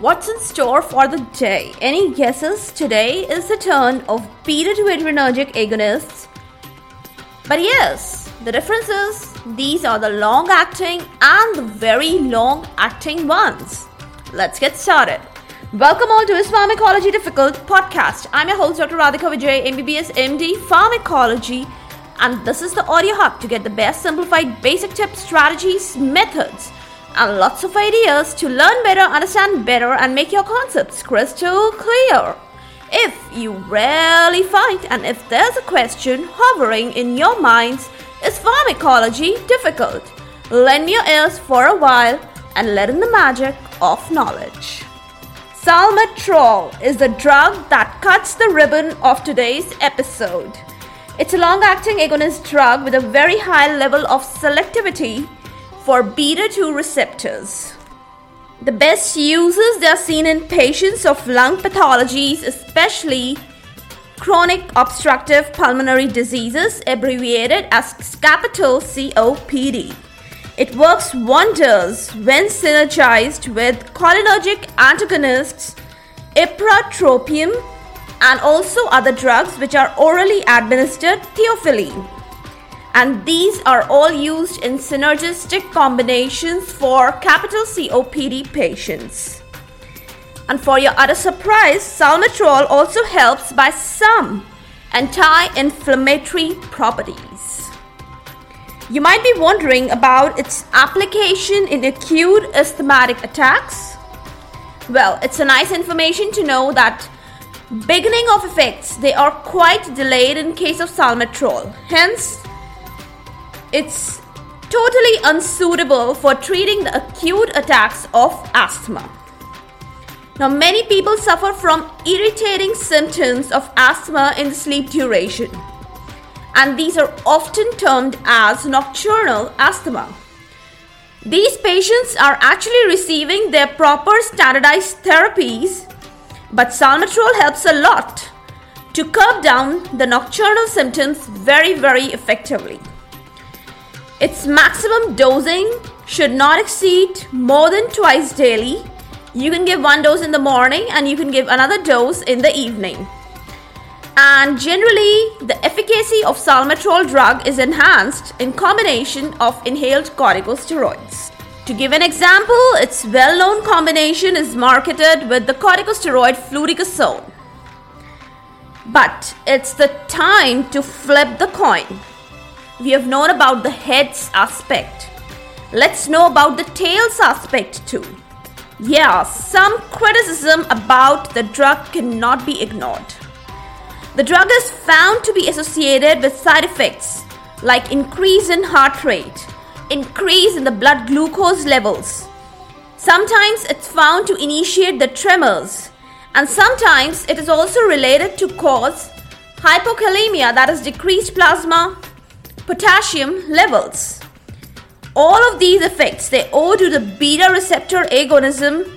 What's in store for the day? Any guesses? Today is the turn of beta 2 adrenergic agonists. But yes, the difference is these are the long acting and the very long acting ones. Let's get started. Welcome all to Is Pharmacology Difficult podcast. I'm your host, Dr. Radhika Vijay, MBBS MD, Pharmacology, and this is the audio hub to get the best simplified basic tips, strategies, methods and lots of ideas to learn better, understand better, and make your concepts crystal clear. If you rarely find, and if there's a question hovering in your minds, is pharmacology difficult? Lend your ears for a while and let in the magic of knowledge. Salmeterol is the drug that cuts the ribbon of today's episode. It's a long acting agonist drug with a very high level of selectivity for beta 2 receptors. The best uses they are seen in patients of lung pathologies, especially chronic obstructive pulmonary diseases, abbreviated as capital COPD. It works wonders when synergized with cholinergic antagonists, ipratropium, and also other drugs which are orally administered theophylline and these are all used in synergistic combinations for capital COPD patients. And for your utter surprise, salmeterol also helps by some anti-inflammatory properties. You might be wondering about its application in acute asthmatic attacks. Well, it's a nice information to know that beginning of effects they are quite delayed in case of salmeterol. Hence, it's totally unsuitable for treating the acute attacks of asthma. Now, many people suffer from irritating symptoms of asthma in the sleep duration, and these are often termed as nocturnal asthma. These patients are actually receiving their proper standardized therapies, but salmeterol helps a lot to curb down the nocturnal symptoms very, very effectively. Its maximum dosing should not exceed more than twice daily. You can give one dose in the morning and you can give another dose in the evening. And generally, the efficacy of salmeterol drug is enhanced in combination of inhaled corticosteroids. To give an example, its well-known combination is marketed with the corticosteroid fluticasone. But it's the time to flip the coin we have known about the heads aspect. Let's know about the tails aspect too. Yeah, some criticism about the drug cannot be ignored. The drug is found to be associated with side effects like increase in heart rate, increase in the blood glucose levels. Sometimes it's found to initiate the tremors, and sometimes it is also related to cause hypokalemia, that is decreased plasma potassium levels. All of these effects they owe to the beta receptor agonism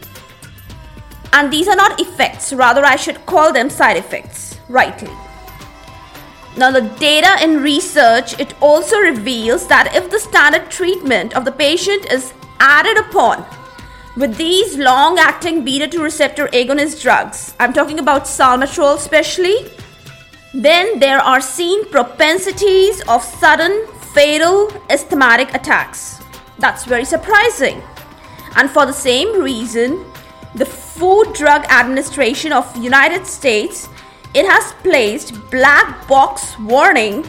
and these are not effects, rather I should call them side effects, rightly. Now the data in research it also reveals that if the standard treatment of the patient is added upon with these long acting beta 2 receptor agonist drugs, I'm talking about salmeterol especially, then there are seen propensities of sudden fatal asthmatic attacks. That's very surprising. And for the same reason, the Food Drug Administration of United States it has placed black box warning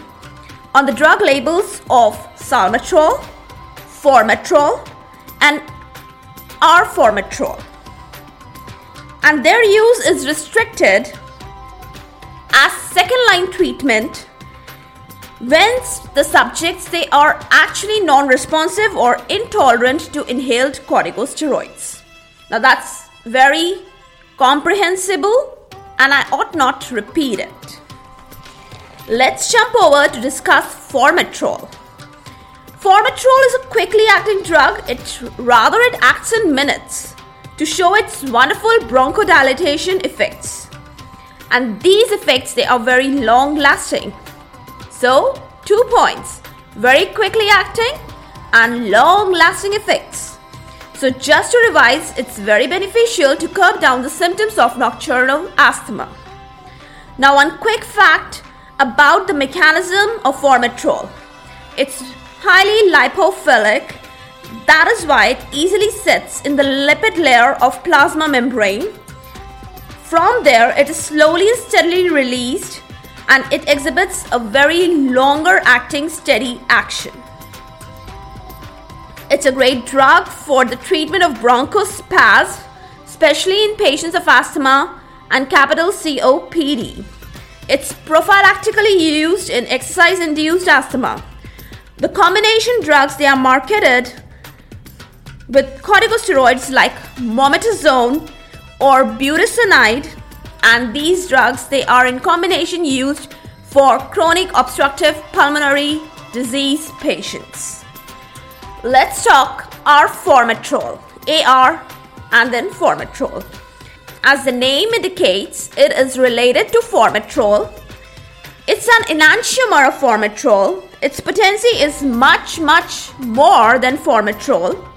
on the drug labels of salmeterol, formoterol, and arformoterol. And their use is restricted as second line treatment when the subjects they are actually non-responsive or intolerant to inhaled corticosteroids. Now that's very comprehensible and i ought not repeat it. Let's jump over to discuss formoterol. Formoterol is a quickly acting drug. It rather it acts in minutes to show its wonderful bronchodilation effects and these effects they are very long lasting so two points. Very quickly acting and long lasting effects. So, just to revise, it's very beneficial to curb down the symptoms of nocturnal asthma. Now, one quick fact about the mechanism of formoterol. It's highly lipophilic, that is why it easily sits in the lipid layer of plasma membrane. From there, it is slowly and steadily released and it exhibits a very longer acting steady action. It's a great drug for the treatment of bronchospasm, especially in patients of asthma and capital COPD. It's prophylactically used in exercise induced asthma. The combination drugs they are marketed with corticosteroids like mometasone or budesonide and these drugs they are in combination used for chronic obstructive pulmonary disease patients. Let's talk arformoterol, AR and then formoterol. As the name indicates, it is related to formoterol. It's an enantiomer of formoterol. Its potency is much, much more than formoterol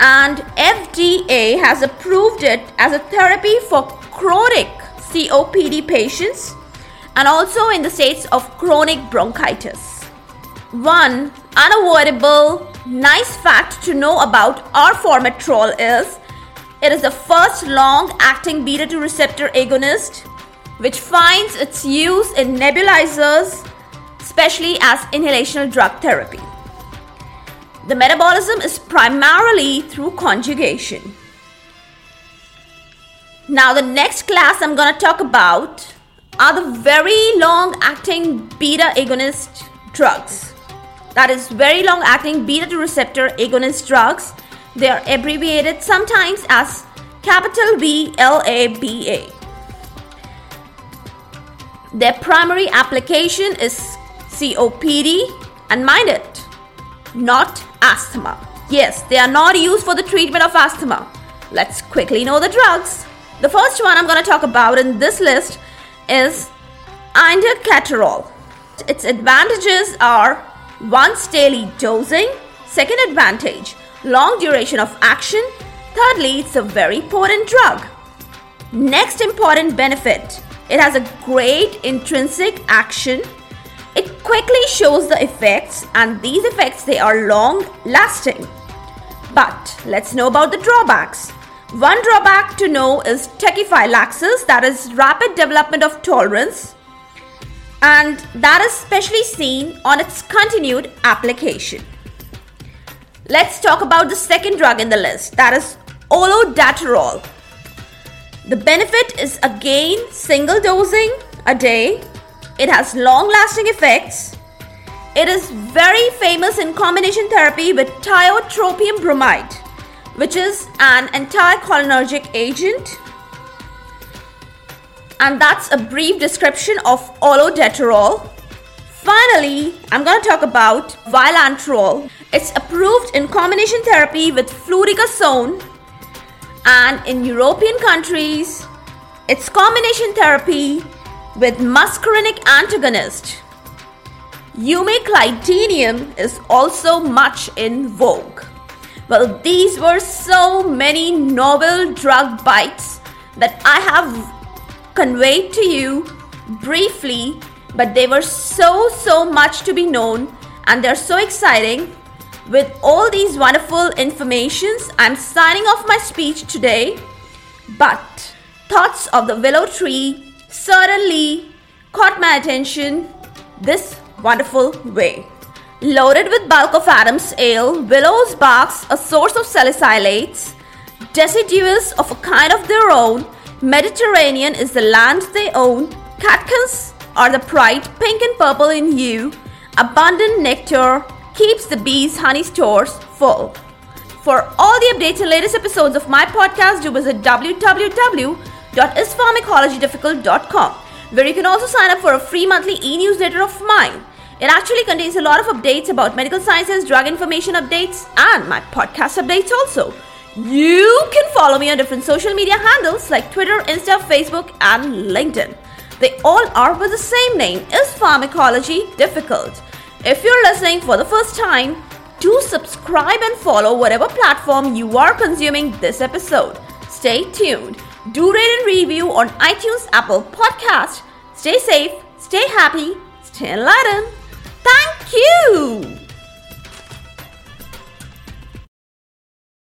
and FDA has approved it as a therapy for chronic COPD patients and also in the states of chronic bronchitis. One unavoidable nice fact to know about arformoterol is it is the first long acting beta 2 receptor agonist which finds its use in nebulizers especially as inhalational drug therapy. The metabolism is primarily through conjugation. Now, the next class I'm going to talk about are the very long acting beta agonist drugs. That is, very long acting beta 2 receptor agonist drugs. They are abbreviated sometimes as capital B L A B A. Their primary application is COPD, and mind it, not asthma. Yes, they are not used for the treatment of asthma. Let's quickly know the drugs. The first one I'm going to talk about in this list is indacaterol. Its advantages are once daily dosing, second advantage, long duration of action, thirdly, it's a very potent drug. Next important benefit, it has a great intrinsic action quickly shows the effects and these effects they are long lasting. But let's know about the drawbacks. One drawback to know is tachyphylaxis that is rapid development of tolerance and that is especially seen on its continued application. Let's talk about the second drug in the list that is olodaterol. The benefit is again single dosing a day it has long lasting effects. It is very famous in combination therapy with tiotropium bromide, which is an anticholinergic agent. And that's a brief description of olodaterol. Finally, I'm going to talk about vilanterol. It's approved in combination therapy with fluticasone and in European countries, it's combination therapy with muscarinic antagonist. Umeclidinium is also much in vogue. Well, these were so many novel drug bites that I have conveyed to you briefly, but they were so, so much to be known and they're so exciting. With all these wonderful informations, I'm signing off my speech today. But thoughts of the willow tree certainly caught my attention this wonderful way. Loaded with bulk of Adam's ale, willows barks, a source of salicylates, deciduous of a kind of their own, Mediterranean is the land they own, catkins are the pride, pink and purple in hue, abundant nectar keeps the bees' honey stores full. For all the updates and latest episodes of my podcast, do visit www www.ispharmacologydifficult.com, where you can also sign up for a free monthly e-newsletter of mine. It actually contains a lot of updates about medical sciences, drug information updates, and my podcast updates also. You can follow me on different social media handles like Twitter, Insta, Facebook, and LinkedIn. They all are with the same name, is Pharmacology Difficult. If you're listening for the first time, Do subscribe and follow whatever platform you are consuming this episode. Stay tuned. Do rate and review on iTunes, Apple Podcast. Stay safe, stay happy, stay enlightened. Thank you.